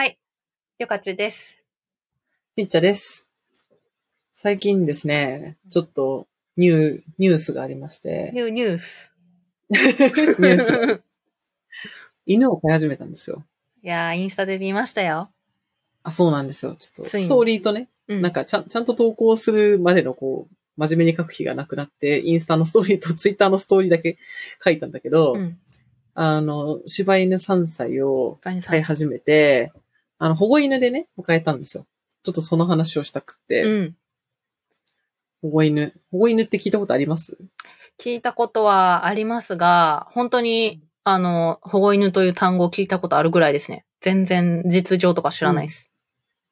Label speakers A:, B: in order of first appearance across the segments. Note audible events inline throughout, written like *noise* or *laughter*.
A: はい。よかちです。
B: ピッチャです。最近ですね、ちょっとニュー、ニュースがありまして、
A: ニューニュース。*laughs*
B: ニュース。犬を飼い始めたんですよ。
A: いやー、インスタで見ましたよ。
B: あ、そうなんですよ。ちょっと、ストーリーとね、
A: うん。
B: なんかちゃん、ちゃんと投稿するまでのこう、真面目に書く日がなくなって、インスタのストーリーと *laughs* ツイッターのストーリーだけ書いたんだけど、
A: うん。
B: あの、柴犬3歳を飼い始めて、あの、保護犬でね、迎えたんですよ。ちょっとその話をしたくて、
A: うん。
B: 保護犬。保護犬って聞いたことあります？
A: 聞いたことはありますが、本当に、あの、保護犬という単語を聞いたことあるぐらいですね。全然実情とか知らないです。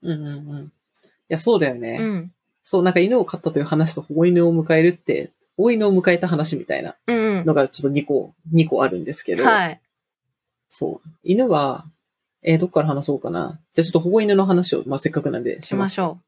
B: うんうんうん。いや、そうだよね。
A: うん。
B: そう、なんか犬を飼ったという話と保護犬を迎えるって、保護犬を迎えた話みたいな
A: うん、うん。
B: のがちょっと2個、2個あるんですけど、
A: はい。
B: そう。犬は、えーどっから話そうかな。じゃあちょっと保護犬の話を、まあ、せっかくなんで
A: しましょ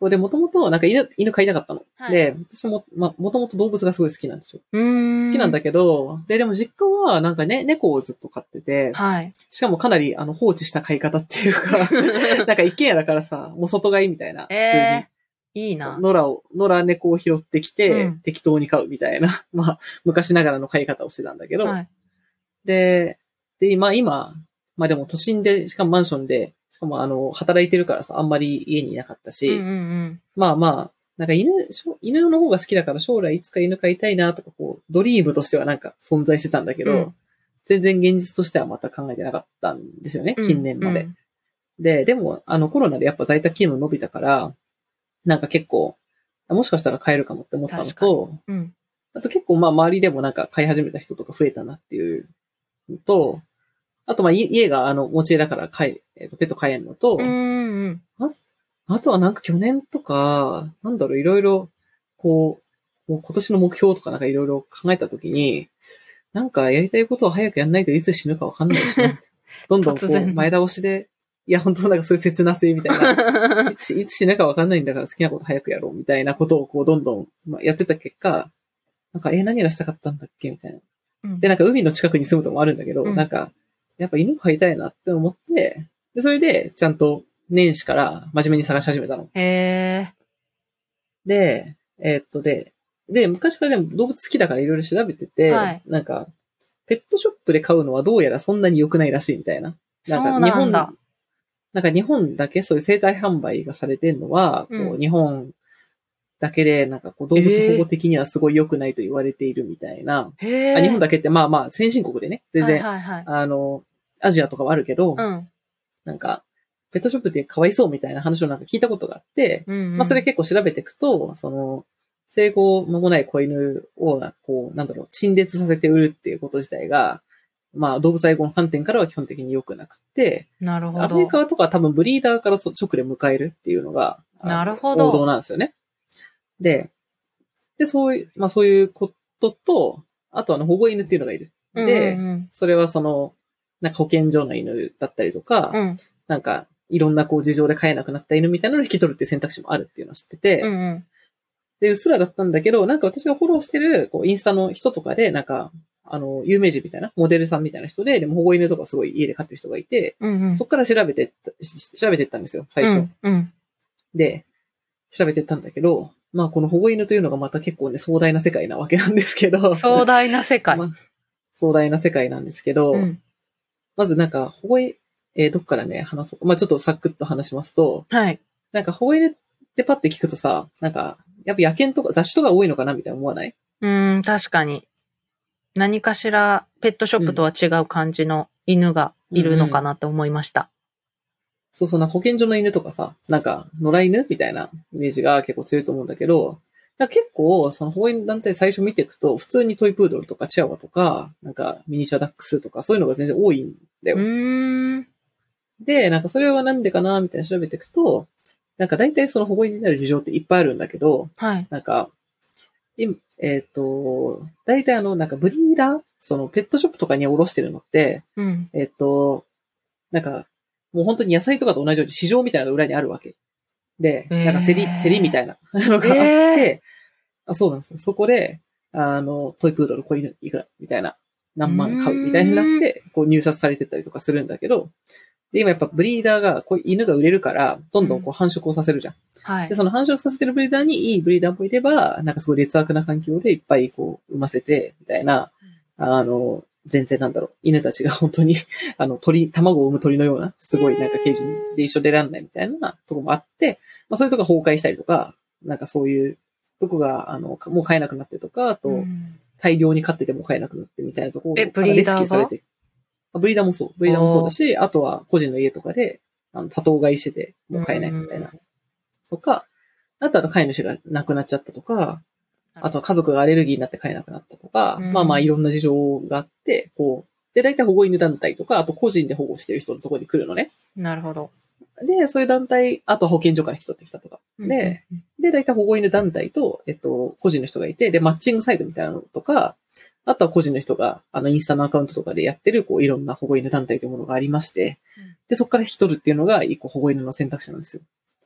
B: そうで、もともと、なんか犬、犬飼いたかったの。
A: はい
B: で、私も、まあ、もともと動物がすごい好きなんですよ。好きなんだけど、で、でも実家は、なんかね、猫をずっと飼ってて、
A: はい。
B: しかもかなり、あの、放置した飼い方っていうか、*laughs* なんか一軒家だからさ、もう外飼いみたいな。
A: えー、いいな
B: に。。野良を、野良猫を拾ってきて、
A: うん
B: 適当に飼うみたいな、*laughs* まあ、昔ながらの飼い方をしてたんだけど、
A: はい。
B: で、で、今、今、まあでも都心で、しかもマンションで、しかもあの、働いてるからさ、あんまり家にいなかったし、
A: うんうんうん。
B: まあまあ、なんか犬、犬の方が好きだから将来いつか犬飼いたいなとか、こう、ドリームとしてはなんか存在してたんだけど、
A: うん
B: 全然現実としてはまた考えてなかったんですよね、
A: うん
B: 近年まで。
A: うん
B: で、でも、あの、コロナでやっぱ在宅勤務伸びたから、なんか結構、もしかしたら飼えるかもって思ったのと、
A: うん。
B: あと結構まあ周りでもなんか飼い始めた人とか増えたなっていうのと、あとまあ家家があの持ち家だから飼い、えっとペット飼えんのと、
A: うんうん。
B: あとはなんか去年とか、なんだろう、いろいろ、こう、もう今年の目標とかなんかいろいろ考えたときに、なんかやりたいことを早くやんないといつ死ぬかわかんないしな、*laughs* どんどんこう前倒しで、いや本当なんかそういう切な性みたいな、*laughs* いついつ死ぬかわかんないんだから好きなこと早くやろうみたいなことをこうどんどんまあやってた結果、なんかえ、何がしたかったんだっけみたいな。
A: うん。
B: で、なんか海の近くに住むとこもあるんだけど、
A: うん。
B: なんか、やっぱ犬飼いたいなって思って、で、それで、ちゃんと年始から真面目に探し始めたの。
A: へえ。
B: で、えーっと、で、で、昔からでも動物好きだからいろいろ調べてて、
A: はい
B: なんか、ペットショップで買うのはどうやらそんなに良くないらしいみたいな。
A: そう
B: か
A: なんだ。
B: なんか日本だけそういう生態販売がされてるのは、
A: うん
B: こう日本だけで、なんかこう動物保護的にはすごい良くないと言われているみたいな。
A: へえ。
B: あ日本だけってまあまあ先進国でね、全然、
A: はいはいはい。
B: あの、アジアとかはあるけど、
A: うん。
B: なんか、ペットショップってかわいそうみたいな話をなんか聞いたことがあって、
A: うんうん。
B: まあそれ結構調べていくと、その、生後間もない子犬を、こう、なんだろう、陳列させて売るっていうこと自体が、まあ動物愛護の観点からは基本的に良くなくて、
A: なるほ
B: アメリ
A: ど。
B: カとかは多分ブリーダーから直で迎えるっていうのが、
A: なるほど
B: 王道なんですよね。で、で、そういう、まあそういうことと、あとあの保護犬っていうのがいる。で、
A: うんうん
B: それはその、なんか保健所の犬だったりとか、
A: うん。
B: なんか、いろんなこう事情で飼えなくなった犬みたいなのを引き取るっていう選択肢もあるっていうのを知ってて、
A: うんうん。
B: で、うっすらだったんだけど、なんか私がフォローしてる、こう、インスタの人とかで、なんか、あの、有名人みたいな、モデルさんみたいな人で、でも保護犬とかすごい家で飼ってる人がいて、
A: うんうん。
B: そっから調べて調べてったんですよ、最初。
A: うん。うん。
B: で、調べてったんだけど、まあ、この保護犬というのがまた結構ね、壮大な世界なわけなんですけど、
A: 壮大な世界。*laughs*
B: まあ壮大な世界なんですけど、
A: うん。
B: まずなんか、保護犬、えーどっからね、話そう。まあ、ちょっとサクッと話しますと、
A: はい。
B: なんか保護犬ってパッて聞くとさ、なんか、やっぱ野犬とか雑種とか多いのかなみたいな思わない？
A: うん、確かに。何かしら、ペットショップとは違う感じの犬がいるのかなって思いました。
B: そうそうな、保健所の犬とかさ、なんか、野良犬みたいなイメージが結構強いと思うんだけど、だ結構、その保護犬団体最初見ていくと、普通にトイプードルとかチワワとか、なんかミニチュアダックスとか、そういうのが全然多いんだよ。
A: うーん。
B: で、なんかそれはなんでかなみたいな調べていくと、なんか大体その保護犬になる事情っていっぱいあるんだけど、
A: はい。
B: なんか、いえっ、と、大体あの、なんかブリーダーそのペットショップとかにおろしてるのって、
A: うん。
B: えっ、と、なんか、もう本当に野菜とかと同じように市場みたいなのが裏にあるわけ。で、なんか競り、競りみたいな *laughs* のがあって、
A: へ
B: あそうなんですよ。そこで、あの、トイプードル、子犬、いくら、みたいな、何万買うみたいになって、こう入札されてったりとかするんだけど、で、今やっぱブリーダーが、こう犬が売れるから、どんどんこう繁殖をさせるじゃん。
A: はい
B: で、。その繁殖させてるブリーダーにいいブリーダーもいれば、なんかすごい劣悪な環境でいっぱいこう、産ませて、みたいな、あの、全然なんだろう、犬たちが本当に、*laughs* あの、鳥、卵を産む鳥のような、すごいなんかケージで一緒でらんないみたいなとこもあって、まあそういうとこが崩壊したりとか、なんかそういうとこが、あの、もう飼えなくなってとか、あと、
A: うん。
B: 大量に飼ってても飼えなくなってみたいなところ
A: えブリーダーが？
B: レスキューされて。あブリーダーもそう。ブリーダーもそうだし、あとは個人の家とかで、あの、多頭飼いしてて、もう飼えないみたいな。とか、あとは飼い主が亡くなっちゃったとか、あとは家族がアレルギーになって飼えなくなったとか、
A: うん
B: まあまあいろんな事情があって、こう、で、大体保護犬団体とか、あと個人で保護してる人のところに来るのね。
A: なるほど。
B: で、そういう団体、あとは保健所から引き取ってきたとか。で、
A: うん、
B: で、大体保護犬団体と、えっと、個人の人がいて、で、マッチングサイトみたいなのとか、あとは個人の人が、あの、インスタのアカウントとかでやってる、こう、いろんな保護犬団体というものがありまして
A: うん、
B: で、そこから引き取るっていうのが、一個保護犬の選択肢なんですよ。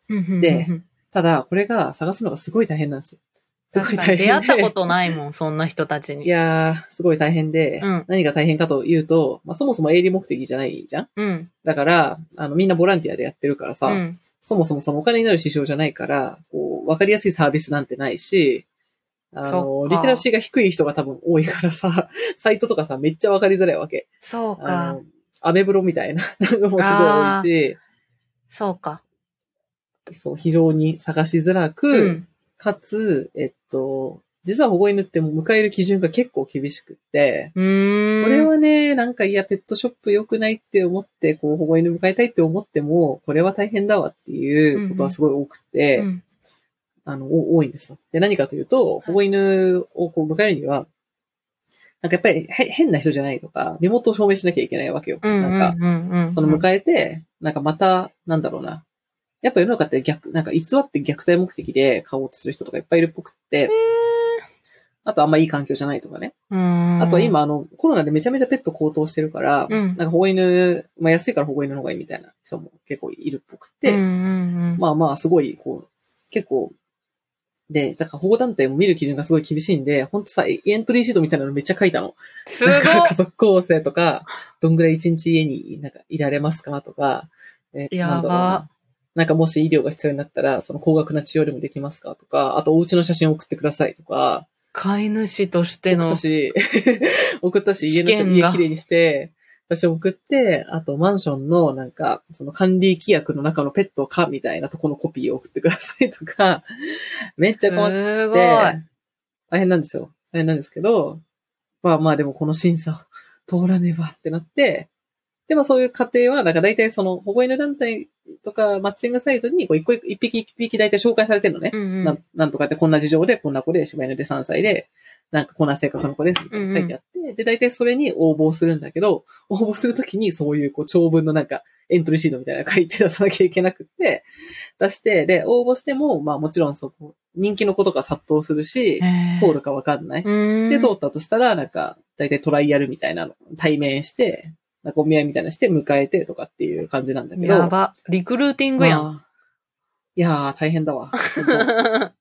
A: うん
B: で、
A: うん
B: ただ、これが探すのがすごい大変なんですよ。
A: 確かに。出会ったことないもん、そんな人たちに。
B: いやー、すごい大変で、
A: うん
B: 何が大変かというと、まあ、そもそも営利目的じゃないじゃん
A: うん。
B: だから、あの、みんなボランティアでやってるからさ、
A: うん。
B: そもそもそのお金になる市場じゃないから、こう、わかりやすいサービスなんてないし、あの、リテラシーが低い人が多分多いからさ、*laughs* サイトとかさ、めっちゃわかりづらいわけ。あ
A: そうか
B: の。、アメブロみたいなのもすごい多いし、
A: そうか。
B: そう、非常に探しづらく、
A: うん。
B: かつ、えっと、実は保護犬ってもう迎える基準が結構厳しくって。これはね、なんかいや、ペットショップ良くないって思って、こう、保護犬迎えたいって思っても、これは大変だわっていうことはすごい多くて、
A: うん、
B: あの、お多いんですよ。で、何かというと、保護犬をこう迎えるには、なんかやっぱりへ変な人じゃないとか、身元を証明しなきゃいけないわけよ。
A: うん。
B: なんか、
A: うんうんうん、
B: その迎えて、なんかまた、なんだろうな。やっぱ世の中って逆、なんか偽って虐待目的で買おうとする人とかいっぱいいるっぽくって、あとあんまいい環境じゃないとかね。
A: うん。
B: あとは今あの、コロナでめちゃめちゃペット高騰してるから、
A: うん
B: なんか保護犬、まあ安いから保護犬の方がいいみたいな人も結構いるっぽくて、
A: うんうんうん、
B: まあまあすごい、こう、結構、で、だから保護団体も見る基準がすごい厳しいんで、ほんとさ、エントリーシートみたいなのめっちゃ書いたの。
A: すごい
B: 家族構成とか、どんぐらい一日家になんかいられますかとか、え
A: やば
B: なんかもし医療が必要になったら、その高額な治療でもできますか？とか、あとお家の写真を送ってくださいとか、
A: 飼い主としての
B: 送った。し、*laughs* 送ったし、家の
A: 試験が
B: 家きれいにして、私送って、あとマンションのなんか、その管理規約の中のペットかみたいなとこのコピーを送ってくださいとか、*laughs* めっちゃ困って、
A: すごい。
B: 大変なんですよ。大変なんですけど、まあまあでもこの審査を通らねばってなって、でもそういう家庭は、なんか大体その保護犬団体とかマッチングサイトにこう一個一匹一匹大体紹介されてるのね。
A: うんうん
B: なんなんとかってこんな事情で、こんな子で、柴犬で3歳で、なんかこんな性格の子です、みたいな書いてあって、で、大体それに応募するんだけど、応募するときにそういうこう長文のなんかエントリーシートみたいなの書いて出さなきゃいけなくって、出して、で、応募しても、まあもちろんそこ、人気の子とか殺到するし、通るかわかんない。
A: うん
B: で、通ったとしたら、なんか、大体トライアルみたいなの、対面して、なんかお見合いみたいなのして迎えてとかっていう感じなんだけど。
A: やば。リクルーティングやん。
B: まあいやー、大変だわ。*laughs*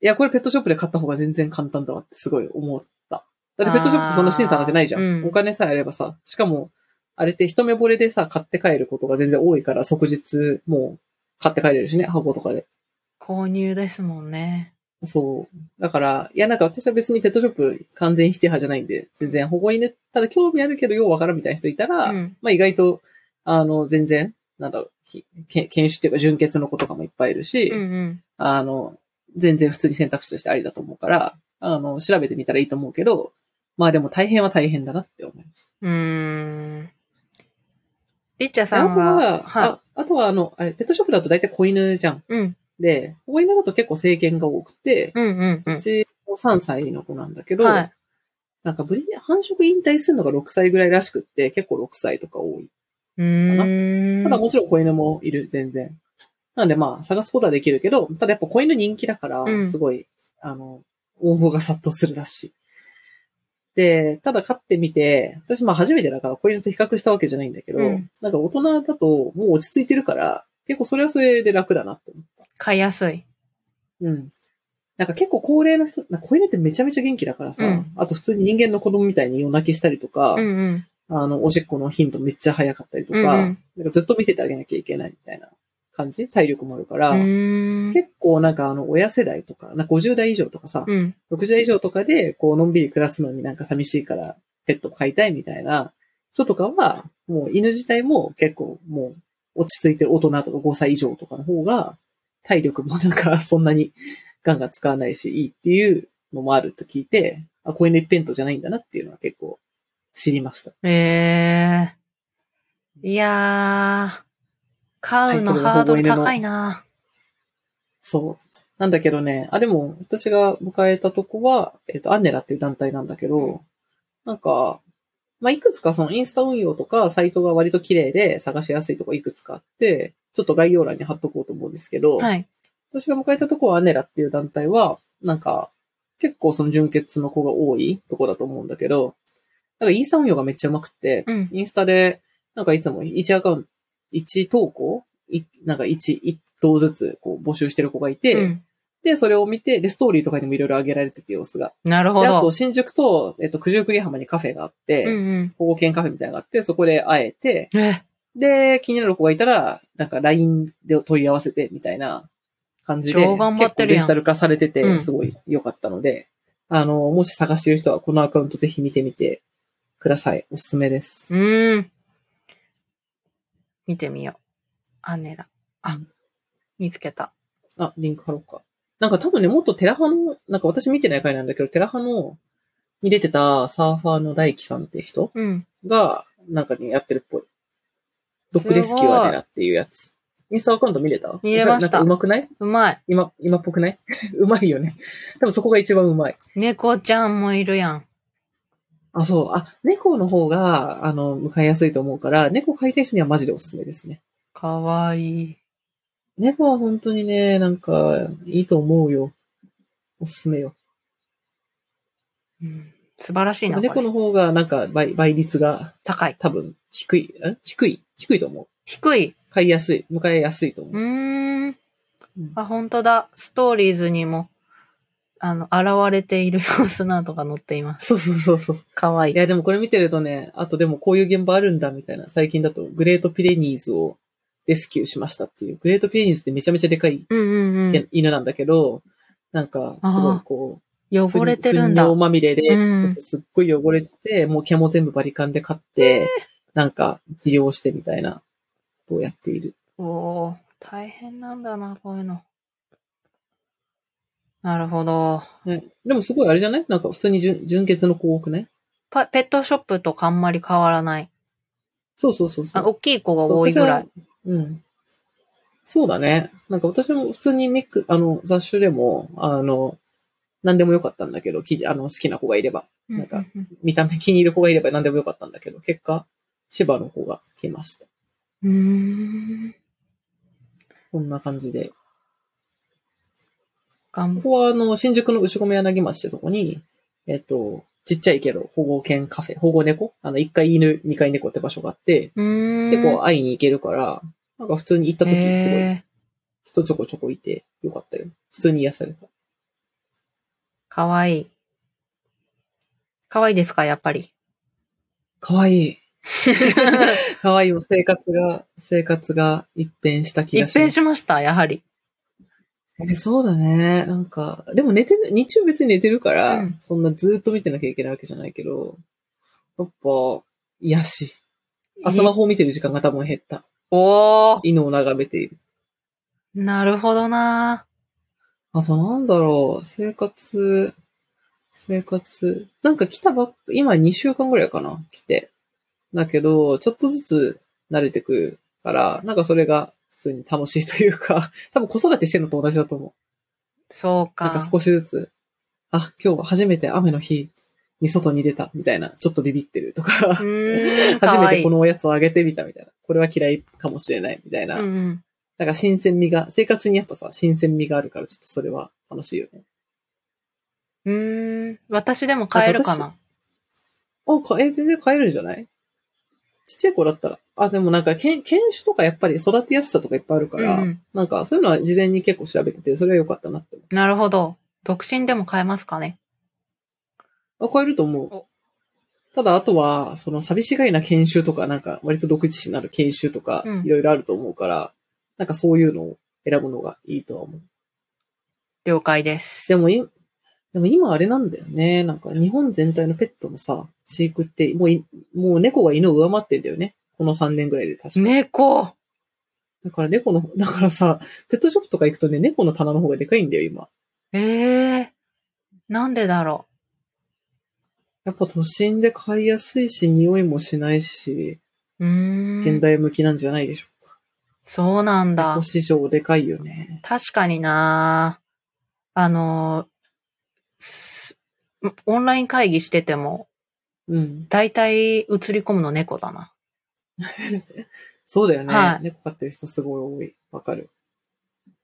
B: いや、これペットショップで買った方が全然簡単だわってすごい思った。だってペットショップってそんな審査なんてないじゃん。
A: うん
B: お金さえあればさ、しかも、あれって一目惚れでさ、買って帰ることが全然多いから、即日もう買って帰れるしね、箱とかで。
A: 購入ですもんね。
B: そう。だから、いやなんか私は別にペットショップ完全否定派じゃないんで、全然保護犬、ただ興味あるけどようわからんみたいな人いたら、
A: うん
B: まあ意外と、あの、全然、なんだろう、ひけ研修っていうか純血の子とかもいっぱいいるし、
A: うんうん。
B: あの、全然普通に選択肢としてありだと思うから、あの、調べてみたらいいと思うけど、まあでも大変は大変だなって思います。
A: うーん。リッチャ
B: で
A: さん
B: あとは、
A: は、は
B: ああとはあの、あれ、ペットショップだと大体子犬じゃん。
A: い。うん。
B: で、子犬だと結構成犬が多くて、
A: うんうんう
B: うちも3歳の子なんだけ
A: ん。
B: ど、
A: はい。
B: なんかブリ繁殖引退するのが6歳ぐらいらしくって、結構6歳とか多い。
A: うーん。
B: ただもちろん子犬もいる、全然。なんでまあ、探すことはできるけど、ただやっぱ子犬人気だから
A: う、ん
B: すごい、あの、応募が殺到するらしい。で、ただ飼ってみて、私まあ初めてだから子犬と比較したわけじゃないんだけど、
A: うん
B: なんか大人だともう落ち着いてるから、結構それはそれで楽だなって思。
A: 買いやすい。
B: うん。なんか結構高齢の人、なんか子犬ってめちゃめちゃ元気だからさ、
A: うん
B: あと普通に人間の子供みたいに夜泣きしたりとか、
A: うんうん。
B: あの、おしっこの頻度めっちゃ早かったりとか、
A: うんうん
B: なんかずっと見ててあげなきゃいけないみたいな感じ？体力もあるから。結構なんかあの、親世代とか、なんか50代以上とかさ、
A: うん。
B: 60代以上とかで、こう、のんびり暮らすのになんか寂しいから、ペット飼いたいみたいな人とかは、もう犬自体も結構もう、落ち着いてる大人とか5歳以上とかの方が、体力もなんかそんなに *laughs* ガンガン使わないし、いいっていうのもあると聞いて、あ、子犬一辺倒じゃないんだなっていうのは結構知りました。
A: ええいやー、買うのハードル高いな。
B: そう。なんだけどね、あ、でも、私が迎えたとこは、えっ、と、アンネラっていう団体なんだけど、なんか、まあ、いくつかそのインスタ運用とか、サイトが割と綺麗で探しやすいとこいくつかあって、ちょっと概要欄に貼っとこうと思うんですけど、
A: はい。
B: 私が迎えたとこはアンネラっていう団体は、なんか、結構その純血の子が多いとこだと思うんだけど、なんかインスタ運用がめっちゃうまくって、
A: うん。
B: インスタで、なんかいつも1アカウント、1投稿いなんか1、1投ずつこう募集してる子がいて、
A: うん。
B: で、それを見て、で、ストーリーとかにもいろいろ上げられてて様子が。
A: なるほ
B: で、あと、
A: ど。
B: 新宿と、えっと、九十九里浜にカフェがあって、
A: うんうん。
B: 保護犬カフェみたいなのがあって、そこで会えて、
A: え、
B: で、気になる子がいたら、なんか LINE で問い合わせて、みたいな感じで、
A: 超頑張ってるやん
B: 結構デジタル化されてて、
A: うん
B: すごい良かったので、あの、もし探してる人は、このアカウントぜひ見てみてください。おすすめです。
A: うーん。見てみよう。アネラ。あ
B: うん、
A: 見つけた。
B: あ、リンク貼ろうか。なんか多分ね、もっとテラハの、なんか私見てない回なんだけど、テラハの、に出てたサーファーの大輝さんって人
A: うん。
B: が、なんかね、やってるっぽい。ドッグレスキュアーネラっていうやつ。インスタアカウント見れた？
A: 見れました
B: なんか上手くない？う
A: まい。
B: 今、今っぽくない？*laughs* うまいよね。多分そこが一番うまい。
A: 猫ちゃんもいるやん。
B: あ、そう。あ、猫の方が、あの、向かいやすいと思うから、猫飼いたい人にはマジでおすすめですね。
A: かわいい。
B: 猫は本当にね、なんか、いいと思うよ。おすすめよ。
A: うん素晴らしいな。
B: 猫の方が、なんか倍、倍率が
A: 高い。
B: 多分、低い、ん低い？低いと思う。
A: 低い。
B: 飼いやすい。迎えやすいと思
A: う
B: う。
A: ーん
B: うん。
A: あ、本当だ。ストーリーズにも、あの、現れている様子などが載っています。
B: そうそうそうそう。
A: かわいい。
B: いや、でもこれ見てるとね、あとでもこういう現場あるんだみたいな。最近だと、グレートピレニーズをレスキューしましたっていう。グレートピレニーズってめちゃめちゃでかい
A: うんうんうん。
B: 犬なんだけど、なんか、すごいこう、
A: 汚れてるんだ。
B: 糞尿まみれで、
A: うん
B: すっごい汚れてて、もう毛も全部バリカンで飼って、なんか治療してみたいなことをやっている。
A: おー大変なんだな、こういうの。なるほど。
B: ね、でもすごいあれじゃない？なんか普通に純純血の子多くね
A: パペットショップとかあんまり変わらない。
B: そうそうそうそう。
A: あ大きい子が多いぐらい。
B: そう。ん。そうだね。なんか私も普通にミック、あの、雑種でも、あの、何でもよかったんだけど、きあの、好きな子がいれば、なんか
A: うん
B: 見た目気に入る子がいれば何でもよかったんだけど、結果、芝の子が来ました。
A: うんうん。
B: な感じで。ここは、あの、新宿の牛込柳町ってとこに、えっと、ちっちゃいけど、保護犬カフェ、保護猫？あの、1階犬、2階猫って場所があって、
A: うーん。
B: で、こう、会いに行けるから、なんか普通に行った時にすごい人ちょこちょこいてよかったよ。普通に癒された。
A: かわいい。かわいいですか、やっぱり？
B: かわいい。*laughs* かわいいよ。生活が、生活が一変した気がします。
A: 一変しました、やはり。
B: え、そうだね。なんか、でも寝てる、日中別に寝てるから、
A: うん
B: そんなずっと見てなきゃいけないわけじゃないけど、やっぱ、癒し。あ、スマホを見てる時間が多分減った。
A: おー、
B: 犬を眺めている。
A: なるほどな
B: あ、そうなんだろう。生活、生活。なんか来たばっか、今2週間ぐらいかな来て。だけど、ちょっとずつ慣れてくるから、なんかそれが普通に楽しいというか、*laughs* 多分子育てしてるのと同じだと思
A: そう
B: う。なん
A: か
B: か。少しずつ、あ、今日は初めて雨の日に外に出た、みたいな、ちょっとビビってるとか、
A: か *laughs*
B: 初め。てこのおやつをあげてみたみたいな。これは嫌いかもしれない、みたいな。
A: うんうん。
B: なんか新鮮味が、生活にやっぱさ、新鮮味があるから、ちょっとそれは楽しいよね。
A: うーん、私でも買えるかな。
B: あ、かえ、全然買えるんじゃない？ちっちゃい子だったら。あ、でもなんか、犬犬種とかやっぱり育てやすさとかいっぱいあるから、
A: うんうん
B: なんかそういうのは事前に結構調べてて、それは良かったなって思
A: なるほど。独身でも買えますかね？
B: う。あ、買えると思う。ただ、あとは、その寂しがいな研修とか、なんか割と独自視になる研修とか
A: うん、
B: いろいろあると思うから、なんかそういうのを選ぶのがいいとは思う。
A: 了解です。
B: でもい、でも今あれなんだよね。なんか日本全体のペットのさ、飼育って、もうい、もう猫が犬を上回ってんだよね。この3年ぐらいで確か。
A: 猫
B: だから猫の、だからさ、ペットショップとか行くとね、猫の棚の方がでかいんだよ、今。
A: ええなんでだろ
B: やっぱ都心で飼いやすいし、匂いもしないし、
A: う。うーん。
B: 現代向きなんじゃないでしょうか。
A: そうなんだ
B: 猫。市場でかいよね。
A: 確かになあの、すオンライン会議してても、
B: うん。
A: だいたい映り込むの猫だな。
B: そうだよね。
A: はい
B: 猫飼ってる人すごい多い。わかる。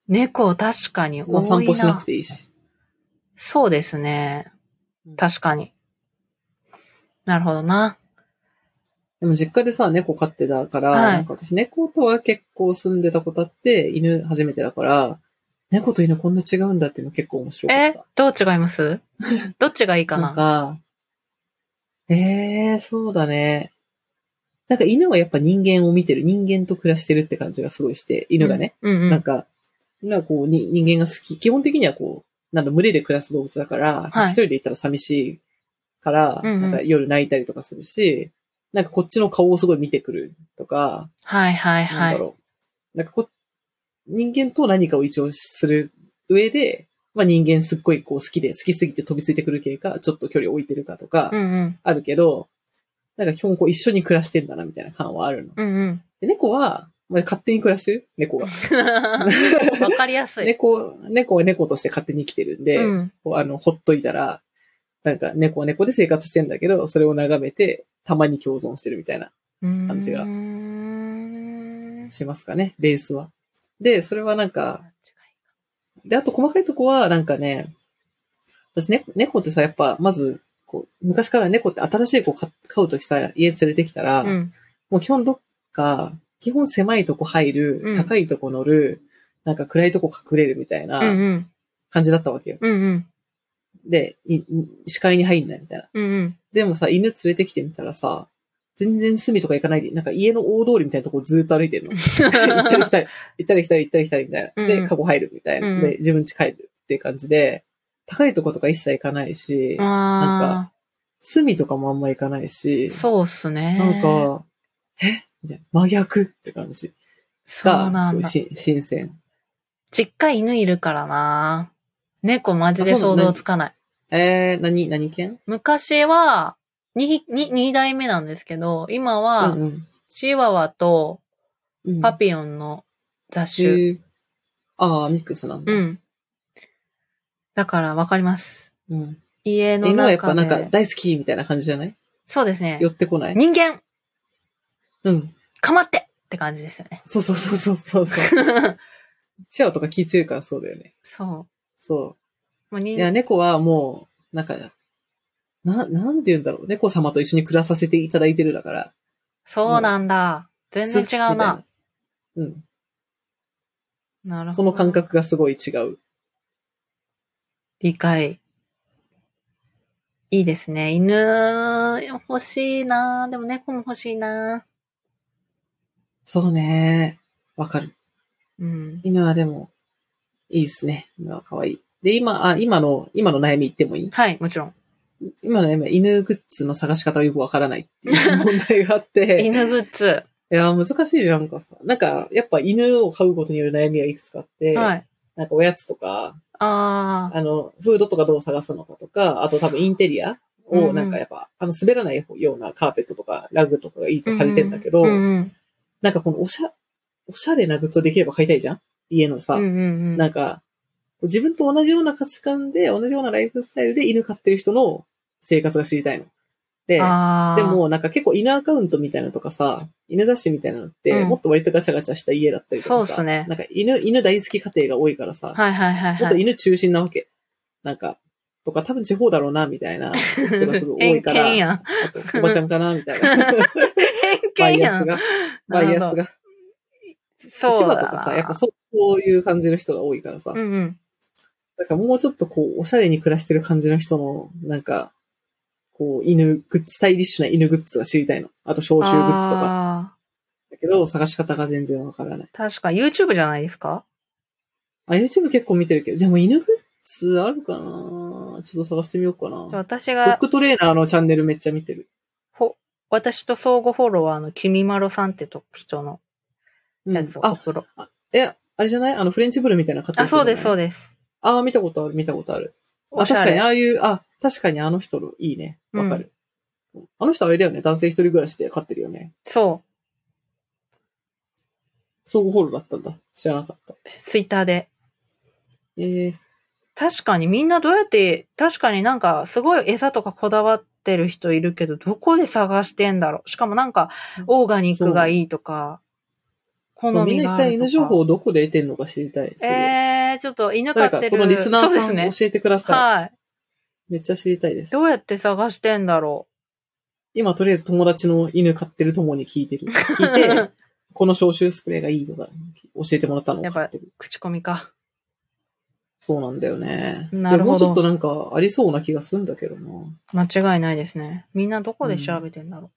A: 猫確かに多いな。
B: お散歩しなくていいし。
A: そうですね。確かに。なるほどな。
B: でも実家でさ、猫飼ってたから、
A: はい
B: なんか私猫とは結構住んでたことあって、犬初めてだから、猫と犬こんな違うんだっていうの結構面白かっ
A: え
B: た。
A: どう違います？*laughs* どっちがいいか
B: な？ん
A: な
B: か、ええー、そうだね。なんか犬はやっぱ人間を見てる、人間と暮らしてるって感じがすごいして、犬がね。
A: うんうん。
B: なんか、なんかこうに人間が好き、基本的にはこう、なんだ、群れで暮らす動物だから、
A: はい
B: 一人で行ったら寂しいから、
A: うんうん
B: なんか夜泣いたりとかするし、なんかこっちの顔をすごい見てくるとか、
A: はいはい
B: なん
A: はい。
B: だろう。なんかこ、人間と何かを一応する上で、まあ人間すっごいこう好きで、好きすぎて飛びついてくる系か、ちょっと距離を置いてるかとか
A: う、んうん。
B: あるけど、なんか基本こう一緒に暮らしてんだなみたいな感はあるの。
A: うんうん。
B: で猫は、まあ、勝手に暮らしてる？猫が。*laughs*
A: わかりやすい。
B: 猫、猫は猫として勝手に生きてるんで、
A: うん。
B: あの、ほっといたら、なんか猫は猫で生活してんだけど、それを眺めて、たまに共存してるみたいな、
A: 感
B: じがしますかね、ベースは。で、それはなんか、で、あと細かいとこは、なんかね、私ね、猫ってさ、やっぱ、まず、こう、昔から猫って新しい子飼飼うときさ、家連れてきたら、
A: うん。
B: もう基本どっか、基本狭いとこ入る、
A: うん
B: 高いとこ乗る、なんか暗いとこ隠れるみたい。なん感じだったわけよ。
A: うんうん。
B: で、い視界に入んないみたいな。
A: うんうん。
B: でもさ、犬連れてきてみたらさ、全然隅とか行かないで、なんか家の大通りみたいなとこずーっと歩いてるの。行ったり来たり、*laughs* 行ったり来たり、行ったり来たりみたいな。
A: うん
B: で、カゴ入るみたいな。
A: うん
B: で、自分家帰るっていう感じで、高いとことか一切行かないし、
A: あ
B: 隅とかもあんま行かないし
A: あ、、そうっすね。
B: なんか、え？みたいな真逆って感じ
A: そう
B: が、
A: なんだ。
B: し新鮮。
A: 実家犬いるからな。猫マジで想像つかない。
B: えー、何、何犬？
A: 昔は、に、に、二代目なんですけど、今は
B: う、ん
A: チワワと
B: うん。
A: パピヨンの雑種。
B: えーああ、ミックスなんだ。
A: うん。だからわかります。
B: うん。
A: 家の
B: 犬はやっぱ
A: 中
B: なんか
A: で。
B: 大好きみたいな感じじゃない？
A: そうですね
B: 寄。ってこない？
A: 人間
B: うん。
A: かまってって感じですよね。
B: そうそうそうそうそうそう。*laughs* チワワとか気強いからそうだよね。
A: そう。
B: そ
A: もう
B: う。
A: 人
B: いや、猫はもう、なんか、な、なんて言うんだろう。猫様と一緒に暮らさせていただいてるだから。
A: そうなんだ。全然違うな。。
B: うん。
A: なるほど。
B: その感。覚がすごい違う。
A: 理解。いいですね。犬欲しいなでも猫も欲しいな
B: そうね。わかる。
A: うん。
B: 犬はでも、いいっすね。犬は可愛い。で、今、あ、今の、今の悩み言ってもいい？
A: はい、もちろん。
B: 今の悩みは犬グッズの探し方がよくわからないっていう問題があって。
A: 犬グッズ。
B: いや、難しいじゃんなんかさ。なんか、やっぱ犬を飼うことによる悩みがいくつかあって、
A: はい。
B: なんかおやつとか、
A: ああ。
B: あの、フードとかどう探すのかとか、あと多分インテリア
A: うんうん
B: をなんかやっぱ、あの、滑らないようなカーペットとかラグとかがいいとされてんだけど、
A: うんうん。
B: なんかこのおしゃ、おしゃれなグッズをできれば買いたいじゃん？家のさ、
A: うんうんうん。
B: なんか、自分と同じような価値観で、同じようなライフスタイルで犬飼ってる人の生活が知りたいの。で。で、もなんか結構犬アカウントみたいなのとかさ、犬雑誌みたいなのって、
A: うん
B: もっと割とガチャガチャした家だったりとかさ。
A: そうっすね
B: なんか犬、犬大好き家庭が多いからさ、
A: はいはいはい
B: もっと
A: はい。
B: 犬中心なわけ。なんか、とか多分地方だろうな、みたいな人がすごい多いから。*laughs*
A: 偏見やん。
B: あと、おばちゃんかな、みたいな。バ *laughs*
A: 偏見やん。
B: イアスが。バイアスが。
A: そう
B: 芝
A: だな。
B: とかさ、やっぱそういう感じの人が多いからさ。
A: うんうん。
B: だからもうちょっとこう、おしゃれに暮らしてる感じの人の、なんか、こう、犬グッズ、スタイリッシュな犬グッズが知りたいの。あと、消臭グッズとか。
A: あ
B: だけど、探し方が全然わからない。
A: ー確か YouTube じゃないですか？
B: あ、YouTube 結構見てるけど、でも犬グッズあるかな？ちょっと探してみようかな。
A: 私
B: ドッ
A: が、
B: グトレーナーのチャンネルめっちゃ見てる。
A: ほ、私と相互フォロワーの君まろさんってと人の
B: うん
A: やつをお
B: あ、
A: 風呂。
B: え、あれじゃない？あの、フレンチブルみたいな買って
A: あ、
B: る
A: そうです、そう
B: う
A: です。
B: ああ、見たことある、見たことある。あ、確かに、ああいう、あ、確かにあの人のいいね。わかる。あの人あれだよね。男性一人暮らしで飼ってるよね。
A: そ
B: 相互フォローだったんだ。知らなかった。
A: う、ツイッターで。
B: ええ
A: 確かにみんなどうやって、確かになんかすごい餌とかこだわってる人いるけど、どこで探してんだろう。しかもなんか、オーガニックがいいとか、好
B: そう、みん
A: み
B: な一体
A: があるとか。
B: 犬情報をどこで得てんのか知りたい。
A: えー、ちょっと犬飼ってる。
B: このリスナーさん
A: ね。
B: 教えてください。
A: はい。
B: めっちゃ知りたいです。
A: どうやって探してんだろ
B: 今、とりあえず友達の犬飼ってる友に聞いてる。聞いて、*laughs* この消臭スプレーがいいとか、教えてもらったのを
A: やっぱ
B: 買ってる。
A: う。口コミか。
B: そうなんだよね。
A: なるほど
B: でももうちょっとなんかありそうな気がするんだけどな。
A: 間違いないですね。みんなどこで調べてんだろ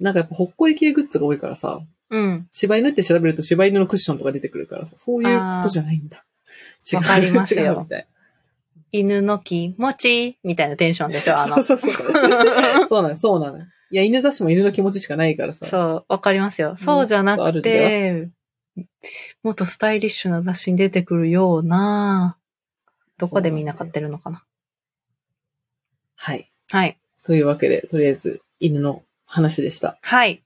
B: なんかやっぱほっこり系グッズが多いからさ、
A: う。うん。
B: 柴犬って調べると柴犬のクッションとか出てくるからさ、そういうことじゃないんだ。違う。
A: わかりますよ
B: 違うみたい。
A: 犬の気持ちみたいなテンションでしょ、あの。*laughs*
B: そうそうそう。そうなの、そうなの。いや、犬雑誌も犬の気持ちしかないからさ。
A: そう、わかりますよ。そうじゃなくて、もっとスタイリッシュな雑誌に出てくるような、どこでみんな買ってるのかな。
B: はい。
A: はい。
B: というわけで、とりあえず犬の話でした。
A: はい。